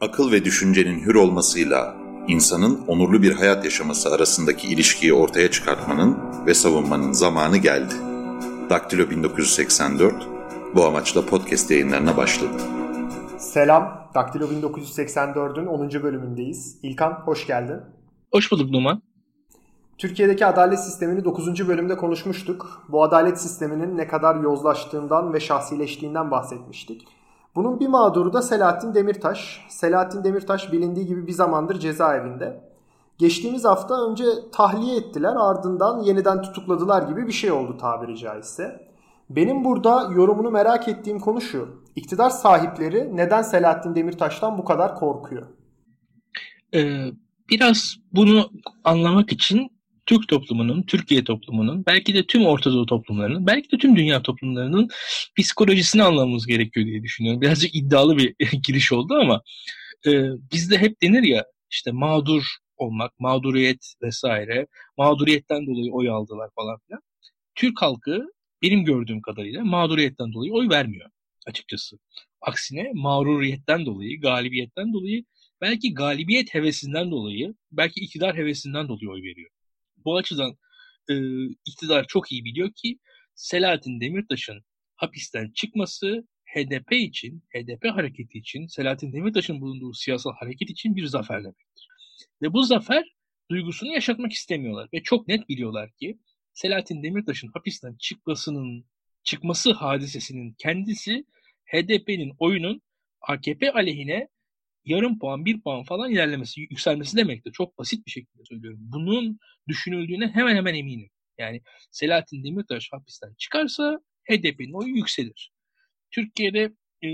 akıl ve düşüncenin hür olmasıyla insanın onurlu bir hayat yaşaması arasındaki ilişkiyi ortaya çıkartmanın ve savunmanın zamanı geldi. Daktilo 1984 bu amaçla podcast yayınlarına başladı. Selam, Daktilo 1984'ün 10. bölümündeyiz. İlkan hoş geldin. Hoş bulduk Numan. Türkiye'deki adalet sistemini 9. bölümde konuşmuştuk. Bu adalet sisteminin ne kadar yozlaştığından ve şahsileştiğinden bahsetmiştik. Bunun bir mağduru da Selahattin Demirtaş. Selahattin Demirtaş bilindiği gibi bir zamandır cezaevinde. Geçtiğimiz hafta önce tahliye ettiler ardından yeniden tutukladılar gibi bir şey oldu tabiri caizse. Benim burada yorumunu merak ettiğim konu şu. İktidar sahipleri neden Selahattin Demirtaş'tan bu kadar korkuyor? Ee, biraz bunu anlamak için Türk toplumunun, Türkiye toplumunun, belki de tüm Orta Doğu toplumlarının, belki de tüm dünya toplumlarının psikolojisini anlamamız gerekiyor diye düşünüyorum. Birazcık iddialı bir giriş oldu ama e, bizde hep denir ya işte mağdur olmak, mağduriyet vesaire, mağduriyetten dolayı oy aldılar falan filan. Türk halkı benim gördüğüm kadarıyla mağduriyetten dolayı oy vermiyor açıkçası. Aksine mağruriyetten dolayı, galibiyetten dolayı, belki galibiyet hevesinden dolayı, belki iktidar hevesinden dolayı oy veriyor. Bu açıdan e, iktidar çok iyi biliyor ki Selahattin Demirtaş'ın hapisten çıkması HDP için, HDP hareketi için, Selahattin Demirtaş'ın bulunduğu siyasal hareket için bir zafer demektir. Ve bu zafer duygusunu yaşatmak istemiyorlar ve çok net biliyorlar ki Selahattin Demirtaş'ın hapisten çıkmasının çıkması hadisesinin kendisi HDP'nin oyunun AKP aleyhine yarım puan, bir puan falan ilerlemesi, yükselmesi demektir. Çok basit bir şekilde söylüyorum. Bunun düşünüldüğüne hemen hemen eminim. Yani Selahattin Demirtaş hapisten çıkarsa HDP'nin oyu yükselir. Türkiye'de e,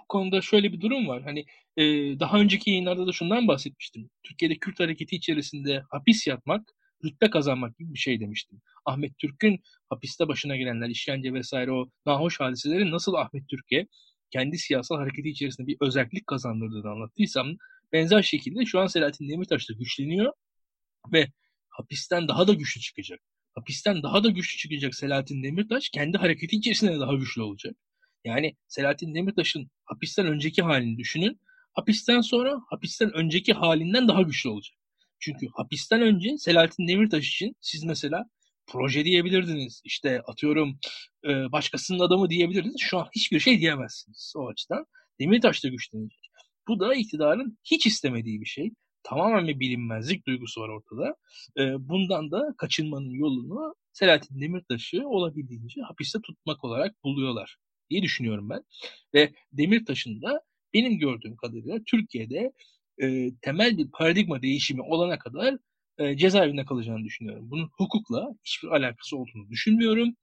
bu konuda şöyle bir durum var. Hani e, daha önceki yayınlarda da şundan bahsetmiştim. Türkiye'de Kürt hareketi içerisinde hapis yatmak, rütbe kazanmak gibi bir şey demiştim. Ahmet Türk'ün hapiste başına gelenler, işkence vesaire o nahoş hadiseleri nasıl Ahmet Türk'e kendi siyasal hareketi içerisinde bir özellik kazandırdığını anlattıysam benzer şekilde şu an Selahattin Demirtaş da güçleniyor ve hapisten daha da güçlü çıkacak. Hapisten daha da güçlü çıkacak Selahattin Demirtaş kendi hareketi içerisinde de daha güçlü olacak. Yani Selahattin Demirtaş'ın hapisten önceki halini düşünün. Hapisten sonra hapisten önceki halinden daha güçlü olacak. Çünkü hapisten önce Selahattin Demirtaş için siz mesela proje diyebilirdiniz. İşte atıyorum e, başkasının adamı diyebilirdiniz. Şu an hiçbir şey diyemezsiniz o açıdan. Demirtaş da güçlenecek. Bu da iktidarın hiç istemediği bir şey. Tamamen bir bilinmezlik duygusu var ortada. E, bundan da kaçınmanın yolunu Selahattin Demirtaş'ı olabildiğince hapiste tutmak olarak buluyorlar diye düşünüyorum ben. Ve Demirtaş'ın da benim gördüğüm kadarıyla Türkiye'de e, temel bir paradigma değişimi olana kadar e, cezaevinde kalacağını düşünüyorum. Bunun hukukla hiçbir alakası olduğunu düşünmüyorum.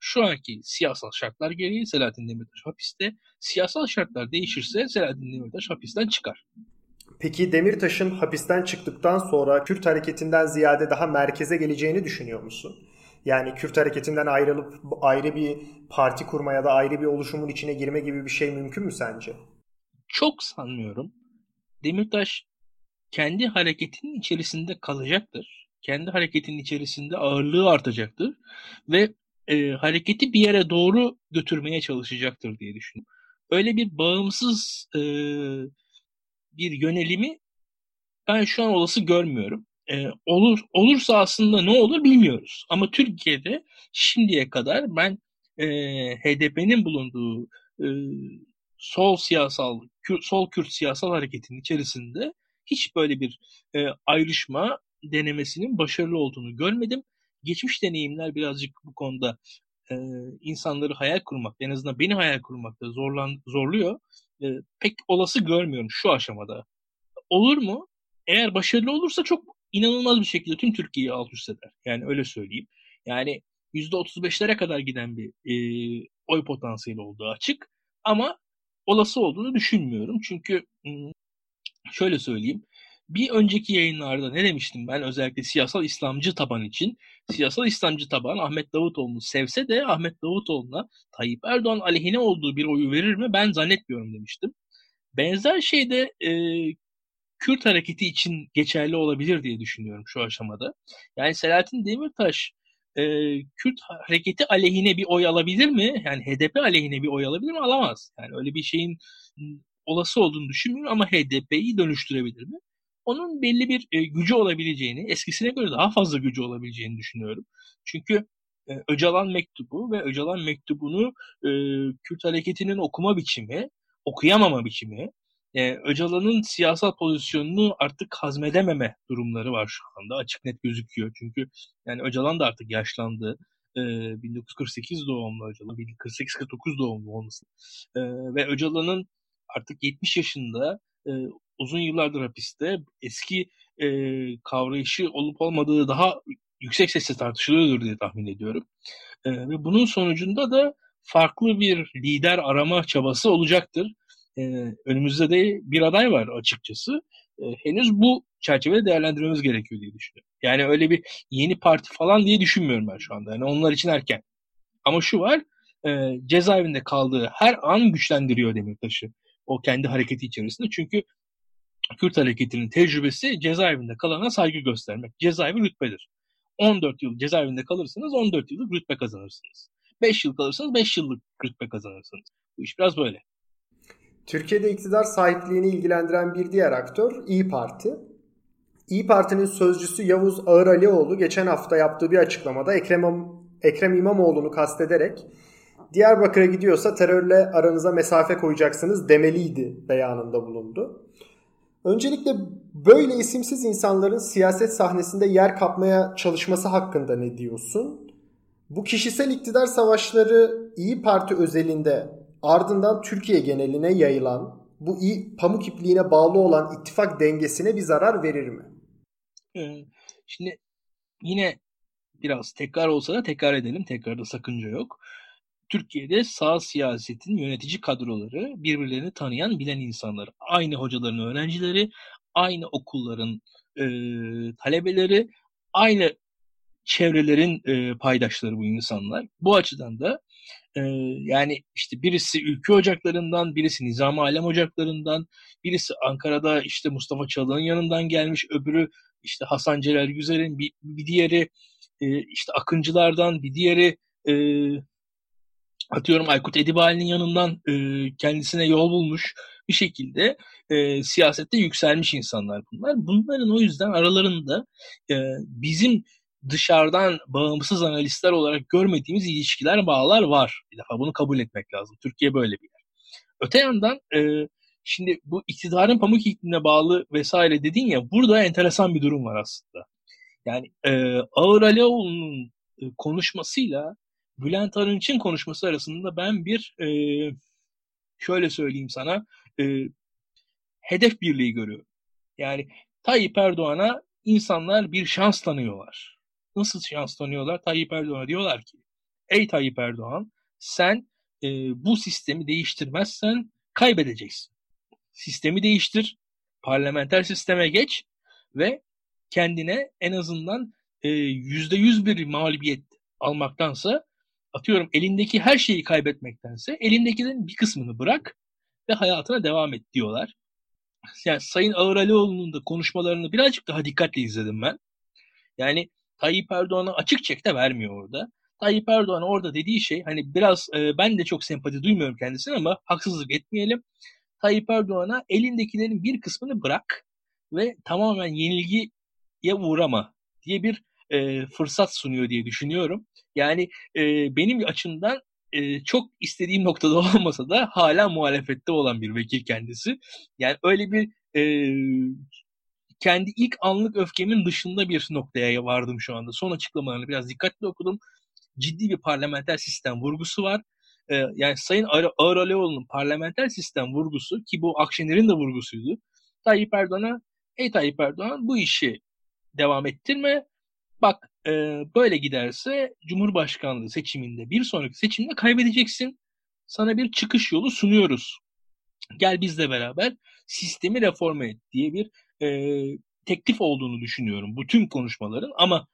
Şu anki siyasal şartlar gereği Selahattin Demirtaş hapiste. Siyasal şartlar değişirse Selahattin Demirtaş hapisten çıkar. Peki Demirtaş'ın hapisten çıktıktan sonra Kürt hareketinden ziyade daha merkeze geleceğini düşünüyor musun? Yani Kürt hareketinden ayrılıp ayrı bir parti kurma ya da ayrı bir oluşumun içine girme gibi bir şey mümkün mü sence? Çok sanmıyorum. Demirtaş kendi hareketinin içerisinde kalacaktır. Kendi hareketinin içerisinde ağırlığı artacaktır ve e, hareketi bir yere doğru götürmeye çalışacaktır diye düşünüyorum. Öyle bir bağımsız e, bir yönelimi ben şu an olası görmüyorum. E, olur olursa aslında ne olur bilmiyoruz. Ama Türkiye'de şimdiye kadar ben e, HDP'nin bulunduğu e, sol siyasal, sol Kürt siyasal hareketinin içerisinde hiç böyle bir e, ayrışma denemesinin başarılı olduğunu görmedim. Geçmiş deneyimler birazcık bu konuda e, insanları hayal kurmak, en azından beni hayal kurmakta zorlan, zorluyor. E, pek olası görmüyorum şu aşamada. Olur mu? Eğer başarılı olursa çok inanılmaz bir şekilde tüm Türkiye'yi alt üst eder. Yani öyle söyleyeyim. Yani %35'lere kadar giden bir e, oy potansiyeli olduğu açık. Ama olası olduğunu düşünmüyorum. Çünkü şöyle söyleyeyim. Bir önceki yayınlarda ne demiştim ben özellikle siyasal İslamcı taban için? Siyasal İslamcı taban Ahmet Davutoğlu'nu sevse de Ahmet Davutoğlu'na Tayyip Erdoğan aleyhine olduğu bir oyu verir mi? Ben zannetmiyorum demiştim. Benzer şey de e, Kürt hareketi için geçerli olabilir diye düşünüyorum şu aşamada. Yani Selahattin Demirtaş e, Kürt hareketi aleyhine bir oy alabilir mi? Yani HDP aleyhine bir oy alabilir mi? Alamaz. Yani öyle bir şeyin olası olduğunu düşünmüyorum ama HDP'yi dönüştürebilir mi? Onun belli bir e, gücü olabileceğini, eskisine göre daha fazla gücü olabileceğini düşünüyorum. Çünkü e, Öcalan mektubu ve Öcalan mektubunu e, Kürt hareketinin okuma biçimi, okuyamama biçimi, e, Öcalan'ın siyasal pozisyonunu artık hazmedememe durumları var şu anda. Açık net gözüküyor. Çünkü yani Öcalan da artık yaşlandı. E, 1948 doğumlu Öcalan, 48-49 doğumlu olması. E, ve Öcalan'ın artık 70 yaşında e, uzun yıllardır hapiste eski e, kavrayışı olup olmadığı daha yüksek sesle tartışılıyordur diye tahmin ediyorum. E, ve bunun sonucunda da farklı bir lider arama çabası olacaktır. E, önümüzde de bir aday var açıkçası. E, henüz bu çerçevede değerlendirmemiz gerekiyor diye düşünüyorum. Yani öyle bir yeni parti falan diye düşünmüyorum ben şu anda. Yani onlar için erken. Ama şu var, e, cezaevinde kaldığı her an güçlendiriyor Demirtaş'ı. O kendi hareketi içerisinde. Çünkü Kürt hareketinin tecrübesi cezaevinde kalana saygı göstermek. Cezaevi rütbedir. 14 yıl cezaevinde kalırsanız 14 yıllık rütbe kazanırsınız. 5 yıl kalırsanız 5 yıllık rütbe kazanırsınız. Bu iş biraz böyle. Türkiye'de iktidar sahipliğini ilgilendiren bir diğer aktör İyi Parti. İyi Parti'nin sözcüsü Yavuz Ağıralioğlu geçen hafta yaptığı bir açıklamada Ekrem, Ekrem İmamoğlu'nu kastederek Diyarbakır'a gidiyorsa terörle aranıza mesafe koyacaksınız demeliydi beyanında bulundu. Öncelikle böyle isimsiz insanların siyaset sahnesinde yer kapmaya çalışması hakkında ne diyorsun? Bu kişisel iktidar savaşları İyi Parti özelinde ardından Türkiye geneline yayılan bu iyi pamuk ipliğine bağlı olan ittifak dengesine bir zarar verir mi? Ee, şimdi yine biraz tekrar olsa da tekrar edelim. Tekrarda sakınca yok. Türkiye'de sağ siyasetin yönetici kadroları birbirlerini tanıyan, bilen insanlar. Aynı hocaların öğrencileri, aynı okulların e, talebeleri, aynı çevrelerin e, paydaşları bu insanlar. Bu açıdan da e, yani işte birisi Ülke Ocaklarından, birisi Nizam Alem Ocaklarından, birisi Ankara'da işte Mustafa Çalık'ın yanından gelmiş, öbürü işte Hasan Celal Güzel'in, bir, bir diğeri e, işte Akıncılardan, bir diğeri e, atıyorum Aykut Edibali'nin yanından e, kendisine yol bulmuş bir şekilde e, siyasette yükselmiş insanlar bunlar. Bunların o yüzden aralarında e, bizim dışarıdan bağımsız analistler olarak görmediğimiz ilişkiler, bağlar var. Bir defa bunu kabul etmek lazım. Türkiye böyle bir yer. Öte yandan e, şimdi bu iktidarın pamuk iklimine bağlı vesaire dedin ya burada enteresan bir durum var aslında. Yani e, Ağır Alioğlu'nun konuşmasıyla Bülent Arınç'ın konuşması arasında ben bir e, şöyle söyleyeyim sana e, hedef birliği görüyorum. Yani Tayyip Erdoğan'a insanlar bir şans tanıyorlar. Nasıl şans tanıyorlar? Tayyip Erdoğan'a diyorlar ki ey Tayyip Erdoğan sen e, bu sistemi değiştirmezsen kaybedeceksin. Sistemi değiştir, parlamenter sisteme geç ve kendine en azından yüzde yüz bir mağlubiyet almaktansa atıyorum elindeki her şeyi kaybetmektense elindekilerin bir kısmını bırak ve hayatına devam et diyorlar. Yani Sayın Ağıralioğlu'nun da konuşmalarını birazcık daha dikkatle izledim ben. Yani Tayyip Erdoğan'a açık çek de vermiyor orada. Tayyip Erdoğan orada dediği şey hani biraz e, ben de çok sempati duymuyorum kendisine ama haksızlık etmeyelim. Tayyip Erdoğan'a elindekilerin bir kısmını bırak ve tamamen yenilgiye uğrama diye bir e, fırsat sunuyor diye düşünüyorum. Yani e, benim açımdan e, çok istediğim noktada olmasa da hala muhalefette olan bir vekil kendisi. Yani öyle bir e, kendi ilk anlık öfkemin dışında bir noktaya vardım şu anda. Son açıklamalarını biraz dikkatli okudum. Ciddi bir parlamenter sistem vurgusu var. Ee, yani Sayın Ağır Alioğlu'nun parlamenter sistem vurgusu ki bu Akşener'in de vurgusuydu. Tayyip Erdoğan'a ey Tayyip Erdoğan bu işi devam ettirme bak e, böyle giderse Cumhurbaşkanlığı seçiminde bir sonraki seçimde kaybedeceksin. Sana bir çıkış yolu sunuyoruz. Gel bizle beraber sistemi reforme et diye bir e, teklif olduğunu düşünüyorum bütün konuşmaların ama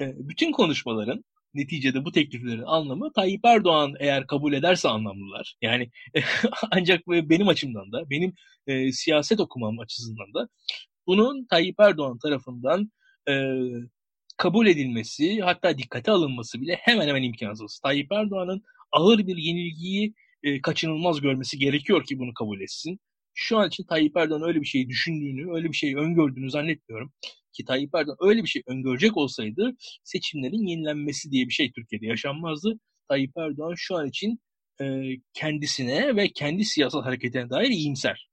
e, bütün konuşmaların neticede bu tekliflerin anlamı Tayyip Erdoğan eğer kabul ederse anlamlılar. Yani ancak benim açımdan da benim e, siyaset okumam açısından da bunun Tayyip Erdoğan tarafından e, kabul edilmesi hatta dikkate alınması bile hemen hemen imkansız. Tayyip Erdoğan'ın ağır bir yenilgiyi e, kaçınılmaz görmesi gerekiyor ki bunu kabul etsin. şu an için Tayyip Erdoğan öyle bir şeyi düşündüğünü, öyle bir şeyi öngördüğünü zannetmiyorum. Ki Tayyip Erdoğan öyle bir şey öngörecek olsaydı seçimlerin yenilenmesi diye bir şey Türkiye'de yaşanmazdı. Tayyip Erdoğan şu an için e, kendisine ve kendi siyasal hareketine dair iyimser.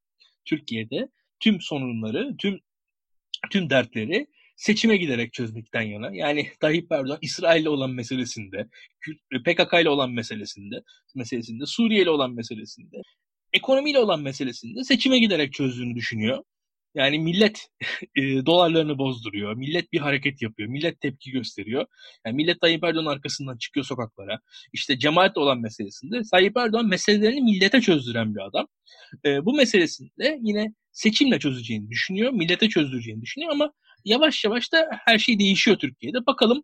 Türkiye'de tüm sorunları, tüm tüm dertleri seçime giderek çözmekten yana. Yani Tayyip Erdoğan İsrail'le olan meselesinde, PKK ile olan meselesinde, meselesinde, Suriye ile olan meselesinde, ekonomiyle olan meselesinde seçime giderek çözdüğünü düşünüyor. Yani millet e, dolarlarını bozduruyor. Millet bir hareket yapıyor. Millet tepki gösteriyor. Yani millet Tayyip Erdoğan arkasından çıkıyor sokaklara. İşte cemaat olan meselesinde Tayyip Erdoğan meselelerini millete çözdüren bir adam. E, bu meselesinde yine seçimle çözeceğini düşünüyor. Millete çözdüreceğini düşünüyor ama yavaş yavaş da her şey değişiyor Türkiye'de. Bakalım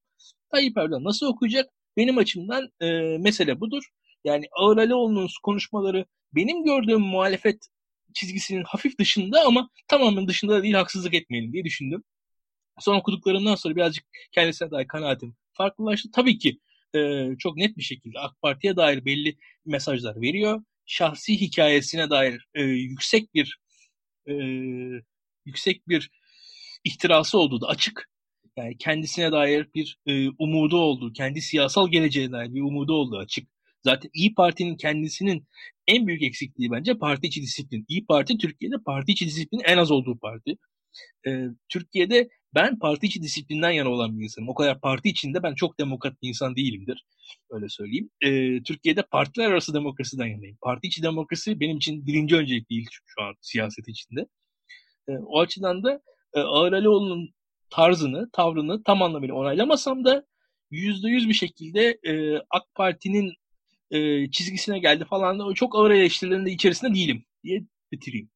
Tayyip Erdoğan nasıl okuyacak? Benim açımdan e, mesele budur. Yani Ağır Alioğlu'nun konuşmaları benim gördüğüm muhalefet çizgisinin hafif dışında ama tamamen dışında da değil haksızlık etmeyelim diye düşündüm. Son okuduklarımdan sonra birazcık kendisine dair kanaatim farklılaştı. Tabii ki e, çok net bir şekilde AK Parti'ye dair belli mesajlar veriyor. Şahsi hikayesine dair e, yüksek bir e, yüksek bir ihtirası olduğu da açık. Yani kendisine dair bir e, umudu olduğu, kendi siyasal geleceğine dair bir umudu olduğu açık. Zaten İyi Parti'nin kendisinin en büyük eksikliği bence parti içi disiplin. İyi Parti Türkiye'de parti içi disiplinin en az olduğu parti. Ee, Türkiye'de ben parti içi disiplinden yana olan bir insanım. O kadar parti içinde ben çok demokrat bir insan değilimdir. Öyle söyleyeyim. Ee, Türkiye'de partiler arası demokrasiden yanayım. Parti içi demokrasi benim için birinci öncelik değil şu an siyaset içinde. Ee, o açıdan da e, tarzını, tavrını tam anlamıyla onaylamasam da yüzde yüz bir şekilde e, AK Parti'nin e, çizgisine geldi falan da çok ağır eleştirilerin de içerisinde değilim diye bitireyim.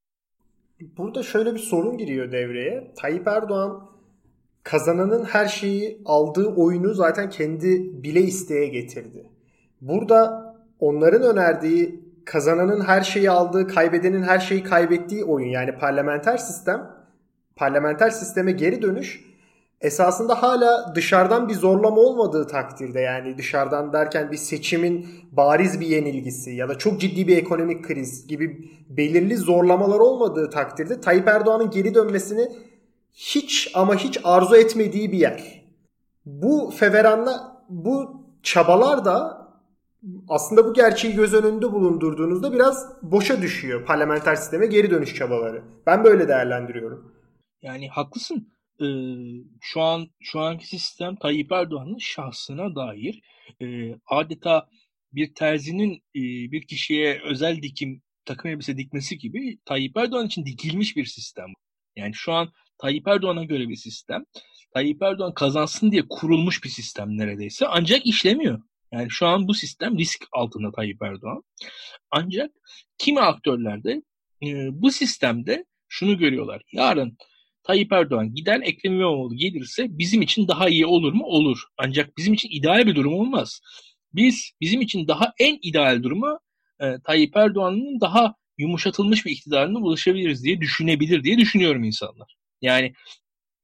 Burada şöyle bir sorun giriyor devreye. Tayyip Erdoğan kazananın her şeyi aldığı oyunu zaten kendi bile isteye getirdi. Burada onların önerdiği kazananın her şeyi aldığı, kaybedenin her şeyi kaybettiği oyun yani parlamenter sistem, parlamenter sisteme geri dönüş esasında hala dışarıdan bir zorlama olmadığı takdirde yani dışarıdan derken bir seçimin bariz bir yenilgisi ya da çok ciddi bir ekonomik kriz gibi belirli zorlamalar olmadığı takdirde Tayyip Erdoğan'ın geri dönmesini hiç ama hiç arzu etmediği bir yer. Bu feveranla bu çabalar da aslında bu gerçeği göz önünde bulundurduğunuzda biraz boşa düşüyor parlamenter sisteme geri dönüş çabaları. Ben böyle değerlendiriyorum. Yani haklısın e, şu an şu anki sistem Tayyip Erdoğan'ın şahsına dair e, adeta bir terzinin e, bir kişiye özel dikim takım elbise dikmesi gibi Tayyip Erdoğan için dikilmiş bir sistem. Yani şu an Tayyip Erdoğan'a göre bir sistem. Tayyip Erdoğan kazansın diye kurulmuş bir sistem neredeyse. Ancak işlemiyor. Yani şu an bu sistem risk altında Tayyip Erdoğan. Ancak kimi aktörlerde e, bu sistemde şunu görüyorlar. Yarın Tayyip Erdoğan gider Ekrem İmamoğlu gelirse bizim için daha iyi olur mu? Olur. Ancak bizim için ideal bir durum olmaz. Biz bizim için daha en ideal durumu e, Tayyip Erdoğan'ın daha yumuşatılmış bir iktidarına ulaşabiliriz diye düşünebilir diye düşünüyorum insanlar. Yani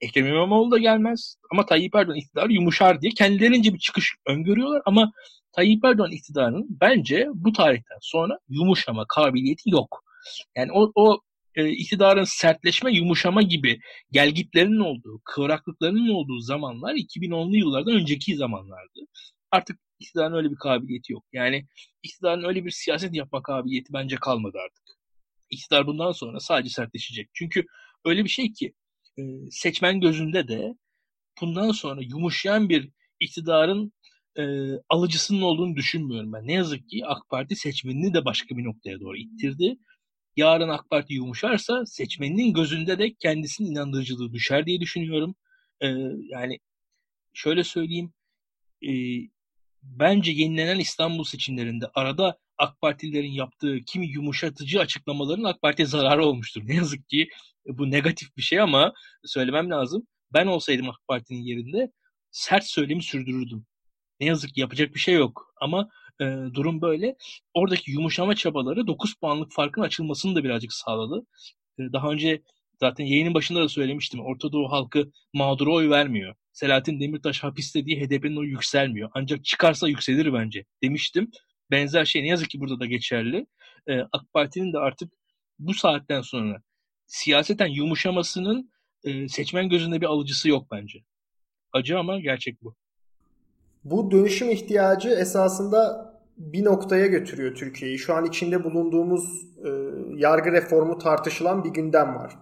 Ekrem İmamoğlu da gelmez ama Tayyip Erdoğan iktidarı yumuşar diye kendilerince bir çıkış öngörüyorlar ama Tayyip Erdoğan iktidarının bence bu tarihten sonra yumuşama kabiliyeti yok. Yani o, o e, iktidarın sertleşme, yumuşama gibi gelgitlerinin olduğu, kıvraklıklarının olduğu zamanlar 2010'lu yıllardan önceki zamanlardı. Artık iktidarın öyle bir kabiliyeti yok. Yani iktidarın öyle bir siyaset yapma kabiliyeti bence kalmadı artık. İktidar bundan sonra sadece sertleşecek. Çünkü öyle bir şey ki e, seçmen gözünde de bundan sonra yumuşayan bir iktidarın e, alıcısının olduğunu düşünmüyorum ben. Ne yazık ki AK Parti seçmenini de başka bir noktaya doğru ittirdi yarın AK Parti yumuşarsa seçmeninin gözünde de kendisinin inandırıcılığı düşer diye düşünüyorum. Ee, yani şöyle söyleyeyim e, bence yenilenen İstanbul seçimlerinde arada AK Partililerin yaptığı kimi yumuşatıcı açıklamaların AK Parti'ye zararı olmuştur. Ne yazık ki bu negatif bir şey ama söylemem lazım. Ben olsaydım AK Parti'nin yerinde sert söylemi sürdürürdüm. Ne yazık ki yapacak bir şey yok. Ama e, durum böyle. Oradaki yumuşama çabaları 9 puanlık farkın açılmasını da birazcık sağladı. E, daha önce zaten yayının başında da söylemiştim. Orta Doğu halkı mağdura oy vermiyor. Selahattin Demirtaş hapiste diye HDP'nin oyu yükselmiyor. Ancak çıkarsa yükselir bence demiştim. Benzer şey ne yazık ki burada da geçerli. E, AK Parti'nin de artık bu saatten sonra siyaseten yumuşamasının e, seçmen gözünde bir alıcısı yok bence. Acı ama gerçek bu. Bu dönüşüm ihtiyacı esasında bir noktaya götürüyor Türkiye'yi. Şu an içinde bulunduğumuz e, yargı reformu tartışılan bir gündem var.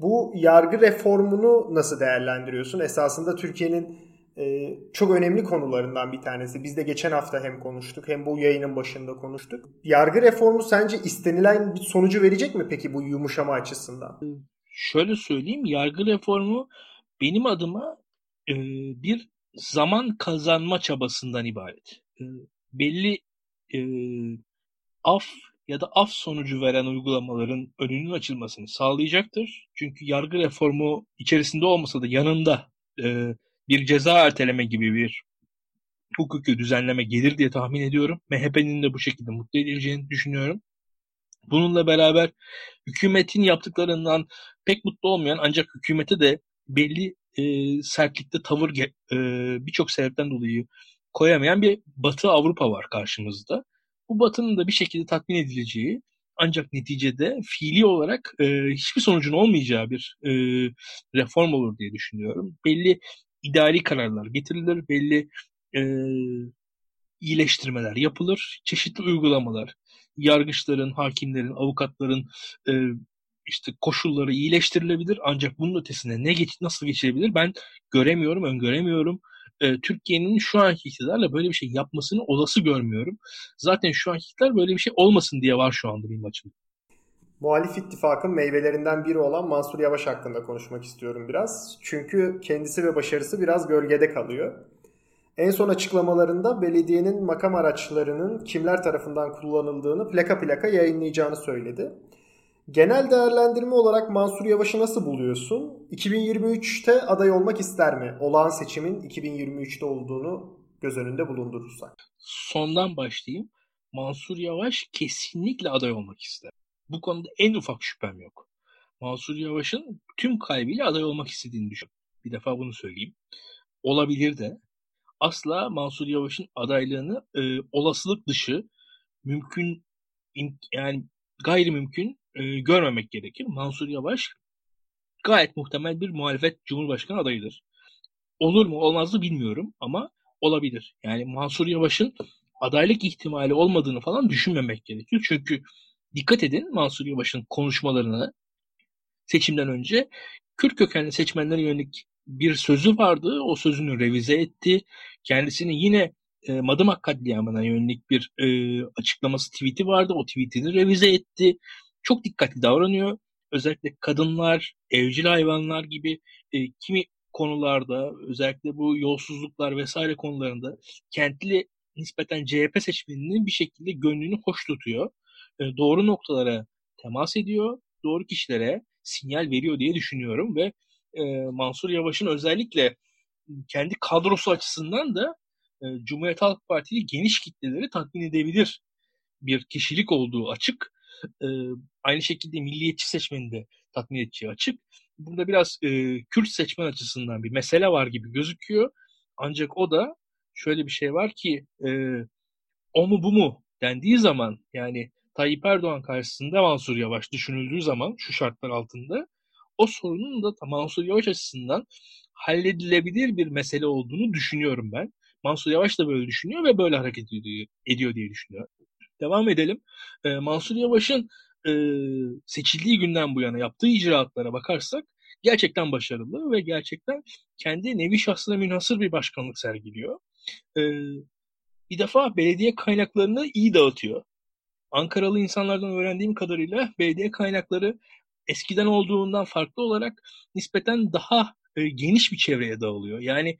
Bu yargı reformunu nasıl değerlendiriyorsun? Esasında Türkiye'nin e, çok önemli konularından bir tanesi. Biz de geçen hafta hem konuştuk hem bu yayının başında konuştuk. Yargı reformu sence istenilen bir sonucu verecek mi peki bu yumuşama açısından? Şöyle söyleyeyim, yargı reformu benim adıma e, bir zaman kazanma çabasından ibaret. E, belli e, af ya da af sonucu veren uygulamaların önünün açılmasını sağlayacaktır. Çünkü yargı reformu içerisinde olmasa da yanında e, bir ceza erteleme gibi bir hukuki düzenleme gelir diye tahmin ediyorum. MHP'nin de bu şekilde mutlu edileceğini düşünüyorum. Bununla beraber hükümetin yaptıklarından pek mutlu olmayan ancak hükümete de belli e, sertlikte tavır e, birçok sebepten dolayı koyamayan bir Batı Avrupa var karşımızda. Bu Batı'nın da bir şekilde tatmin edileceği ancak neticede fiili olarak e, hiçbir sonucun olmayacağı bir e, reform olur diye düşünüyorum. Belli idari kararlar getirilir, belli e, iyileştirmeler yapılır, çeşitli uygulamalar, yargıçların, hakimlerin, avukatların e, işte koşulları iyileştirilebilir ancak bunun ötesine ne geç nasıl geçilebilir ben göremiyorum, öngöremiyorum. E, Türkiye'nin şu anki iktidarla böyle bir şey yapmasını olası görmüyorum. Zaten şu anki iktidar böyle bir şey olmasın diye var şu anda benim açımdan. Muhalif ittifakın meyvelerinden biri olan Mansur Yavaş hakkında konuşmak istiyorum biraz. Çünkü kendisi ve başarısı biraz gölgede kalıyor. En son açıklamalarında belediyenin makam araçlarının kimler tarafından kullanıldığını plaka plaka yayınlayacağını söyledi. Genel değerlendirme olarak Mansur Yavaş'ı nasıl buluyorsun? 2023'te aday olmak ister mi? Olağan seçimin 2023'te olduğunu göz önünde bulundurursak. Sondan başlayayım. Mansur Yavaş kesinlikle aday olmak ister. Bu konuda en ufak şüphem yok. Mansur Yavaş'ın tüm kalbiyle aday olmak istediğini düşün. Bir defa bunu söyleyeyim. Olabilir de. Asla Mansur Yavaş'ın adaylığını e, olasılık dışı mümkün yani gayrimümkün e, görmemek gerekir. Mansur Yavaş gayet muhtemel bir muhalefet cumhurbaşkanı adayıdır. Olur mu olmaz mı bilmiyorum ama olabilir. Yani Mansur Yavaş'ın adaylık ihtimali olmadığını falan düşünmemek gerekiyor. Çünkü dikkat edin Mansur Yavaş'ın konuşmalarına seçimden önce Kürt kökenli seçmenlere yönelik bir sözü vardı. O sözünü revize etti. Kendisini yine e, Madımak katliamına yönelik bir e, açıklaması tweet'i vardı. O tweet'ini revize etti. Çok dikkatli davranıyor. Özellikle kadınlar, evcil hayvanlar gibi e, kimi konularda özellikle bu yolsuzluklar vesaire konularında kentli nispeten CHP seçmeninin bir şekilde gönlünü hoş tutuyor. E, doğru noktalara temas ediyor. Doğru kişilere sinyal veriyor diye düşünüyorum ve e, Mansur Yavaş'ın özellikle kendi kadrosu açısından da e, Cumhuriyet Halk Partili geniş kitleleri tatmin edebilir bir kişilik olduğu açık. E, aynı şekilde milliyetçi seçmeni de tatmin edeceği açık. Burada biraz e, Kürt seçmen açısından bir mesele var gibi gözüküyor. Ancak o da şöyle bir şey var ki e, o mu bu mu dendiği zaman yani Tayyip Erdoğan karşısında Mansur Yavaş düşünüldüğü zaman şu şartlar altında o sorunun da Mansur Yavaş açısından halledilebilir bir mesele olduğunu düşünüyorum ben. Mansur Yavaş da böyle düşünüyor ve böyle hareket ediyor, ediyor diye düşünüyorum. Devam edelim. Ee, Mansur Yavaş'ın e, seçildiği günden bu yana yaptığı icraatlara bakarsak gerçekten başarılı ve gerçekten kendi nevi şahsına münhasır bir başkanlık sergiliyor. Ee, bir defa belediye kaynaklarını iyi dağıtıyor. Ankaralı insanlardan öğrendiğim kadarıyla belediye kaynakları eskiden olduğundan farklı olarak nispeten daha e, geniş bir çevreye dağılıyor. Yani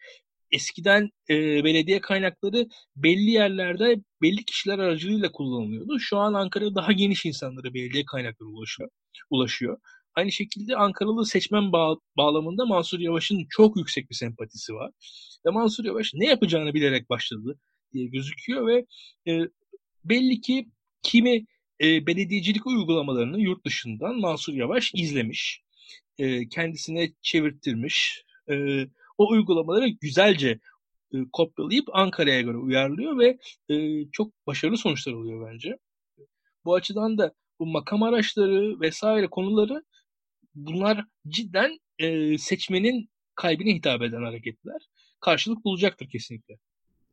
eskiden e, belediye kaynakları belli yerlerde belli kişiler aracılığıyla kullanılıyordu. Şu an Ankara'da daha geniş insanlara belediye kaynakları ulaşıyor. ulaşıyor. Aynı şekilde Ankaralı seçmen bağ, bağlamında Mansur Yavaş'ın çok yüksek bir sempatisi var. Ve Mansur Yavaş ne yapacağını bilerek başladı diye gözüküyor ve e, belli ki kimi e, belediyecilik uygulamalarını yurt dışından Mansur Yavaş izlemiş. E, kendisine çevirttirmiş. E, o uygulamaları güzelce e, kopyalayıp Ankara'ya göre uyarlıyor ve e, çok başarılı sonuçlar oluyor bence. Bu açıdan da bu makam araçları vesaire konuları bunlar cidden e, seçmenin kalbine hitap eden hareketler. Karşılık bulacaktır kesinlikle.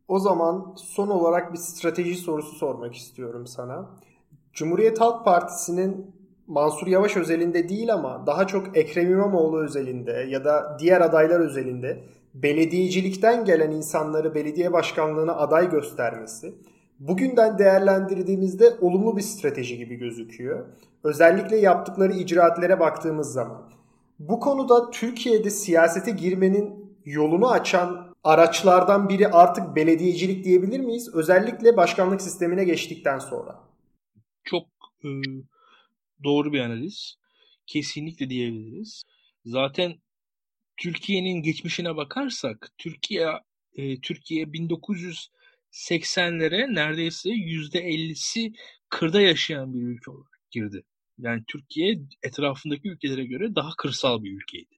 O zaman son olarak bir strateji sorusu sormak istiyorum sana. Cumhuriyet Halk Partisi'nin Mansur Yavaş özelinde değil ama daha çok Ekrem İmamoğlu özelinde ya da diğer adaylar özelinde belediyecilikten gelen insanları belediye başkanlığına aday göstermesi bugünden değerlendirdiğimizde olumlu bir strateji gibi gözüküyor. Özellikle yaptıkları icraatlere baktığımız zaman. Bu konuda Türkiye'de siyasete girmenin yolunu açan araçlardan biri artık belediyecilik diyebilir miyiz? Özellikle başkanlık sistemine geçtikten sonra. Çok e, doğru bir analiz. Kesinlikle diyebiliriz. Zaten Türkiye'nin geçmişine bakarsak Türkiye e, Türkiye 1980'lere neredeyse %50'si kırda yaşayan bir ülke olarak girdi. Yani Türkiye etrafındaki ülkelere göre daha kırsal bir ülkeydi.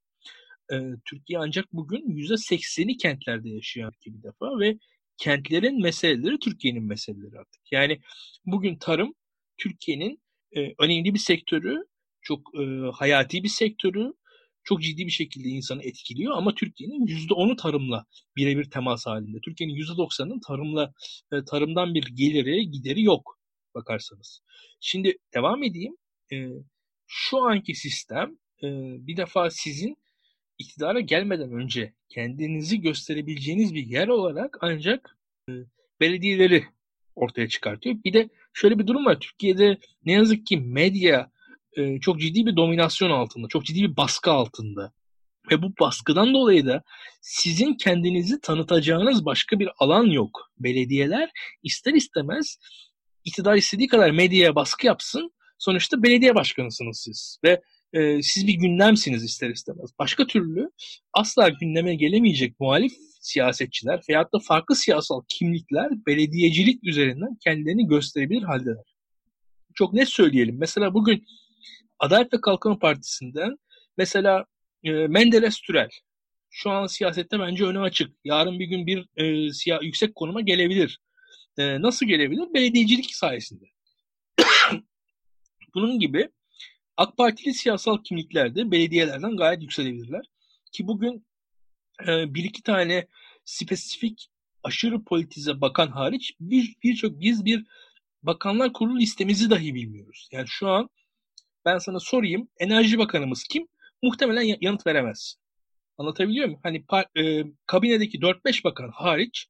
E, Türkiye ancak bugün %80'i kentlerde yaşayan ülke bir defa ve kentlerin meseleleri Türkiye'nin meseleleri artık. Yani bugün tarım Türkiye'nin e, önemli bir sektörü, çok e, hayati bir sektörü, çok ciddi bir şekilde insanı etkiliyor ama Türkiye'nin %10'u tarımla birebir temas halinde. Türkiye'nin %90'ının tarımla e, tarımdan bir geliri, gideri yok bakarsanız. Şimdi devam edeyim. E, şu anki sistem e, bir defa sizin iktidara gelmeden önce kendinizi gösterebileceğiniz bir yer olarak ancak e, belediyeleri ortaya çıkartıyor. Bir de şöyle bir durum var. Türkiye'de ne yazık ki medya e, çok ciddi bir dominasyon altında, çok ciddi bir baskı altında. Ve bu baskıdan dolayı da sizin kendinizi tanıtacağınız başka bir alan yok. Belediyeler ister istemez iktidar istediği kadar medyaya baskı yapsın. Sonuçta belediye başkanısınız siz. Ve e, siz bir gündemsiniz ister istemez. Başka türlü asla gündeme gelemeyecek muhalif siyasetçiler veyahut da farklı siyasal kimlikler belediyecilik üzerinden kendilerini gösterebilir haldeler. Çok net söyleyelim. Mesela bugün Adalet ve Kalkınma Partisi'nden mesela e, Menderes Türel şu an siyasette bence önü açık. Yarın bir gün bir e, siyah, yüksek konuma gelebilir. E, nasıl gelebilir? Belediyecilik sayesinde. Bunun gibi AK Partili siyasal kimlikler de belediyelerden gayet yükselebilirler. Ki bugün e, bir iki tane spesifik aşırı politize bakan hariç birçok bir biz bir bakanlar kurulu listemizi dahi bilmiyoruz. Yani şu an ben sana sorayım Enerji Bakanımız kim? Muhtemelen yanıt veremez. Anlatabiliyor muyum? Hani e, kabinedeki 4-5 bakan hariç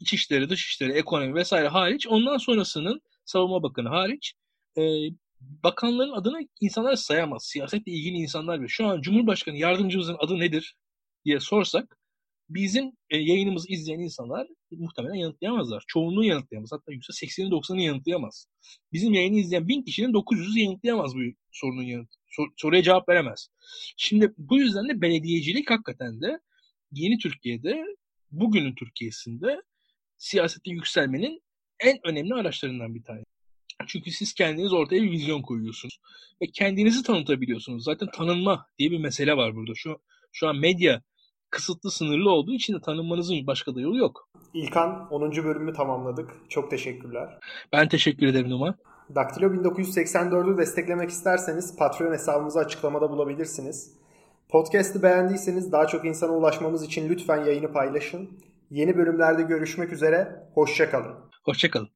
İçişleri, Dışişleri, Ekonomi vesaire hariç ondan sonrasının Savunma Bakanı hariç e, bakanların adını insanlar sayamaz. Siyasetle ilgili insanlar ve şu an Cumhurbaşkanı yardımcımızın adı nedir diye sorsak bizim e, yayınımızı izleyen insanlar muhtemelen yanıtlayamazlar. Çoğunluğu yanıtlayamaz. Hatta %80'i 90'ı yanıtlayamaz. Bizim yayını izleyen 1000 kişinin 900'ü yanıtlayamaz bu sorunun yanıt. Sor, soruya cevap veremez. Şimdi bu yüzden de belediyecilik hakikaten de yeni Türkiye'de, bugünün Türkiye'sinde siyasette yükselmenin en önemli araçlarından bir tanesi. Çünkü siz kendiniz ortaya bir vizyon koyuyorsunuz ve kendinizi tanıtabiliyorsunuz. Zaten tanınma diye bir mesele var burada. Şu şu an medya kısıtlı sınırlı olduğu için de tanınmanızın başka da yolu yok. İlkan 10. bölümü tamamladık. Çok teşekkürler. Ben teşekkür ederim Numan. Daktilo 1984'ü desteklemek isterseniz Patreon hesabımızı açıklamada bulabilirsiniz. Podcast'ı beğendiyseniz daha çok insana ulaşmamız için lütfen yayını paylaşın. Yeni bölümlerde görüşmek üzere. Hoşçakalın. Hoşçakalın.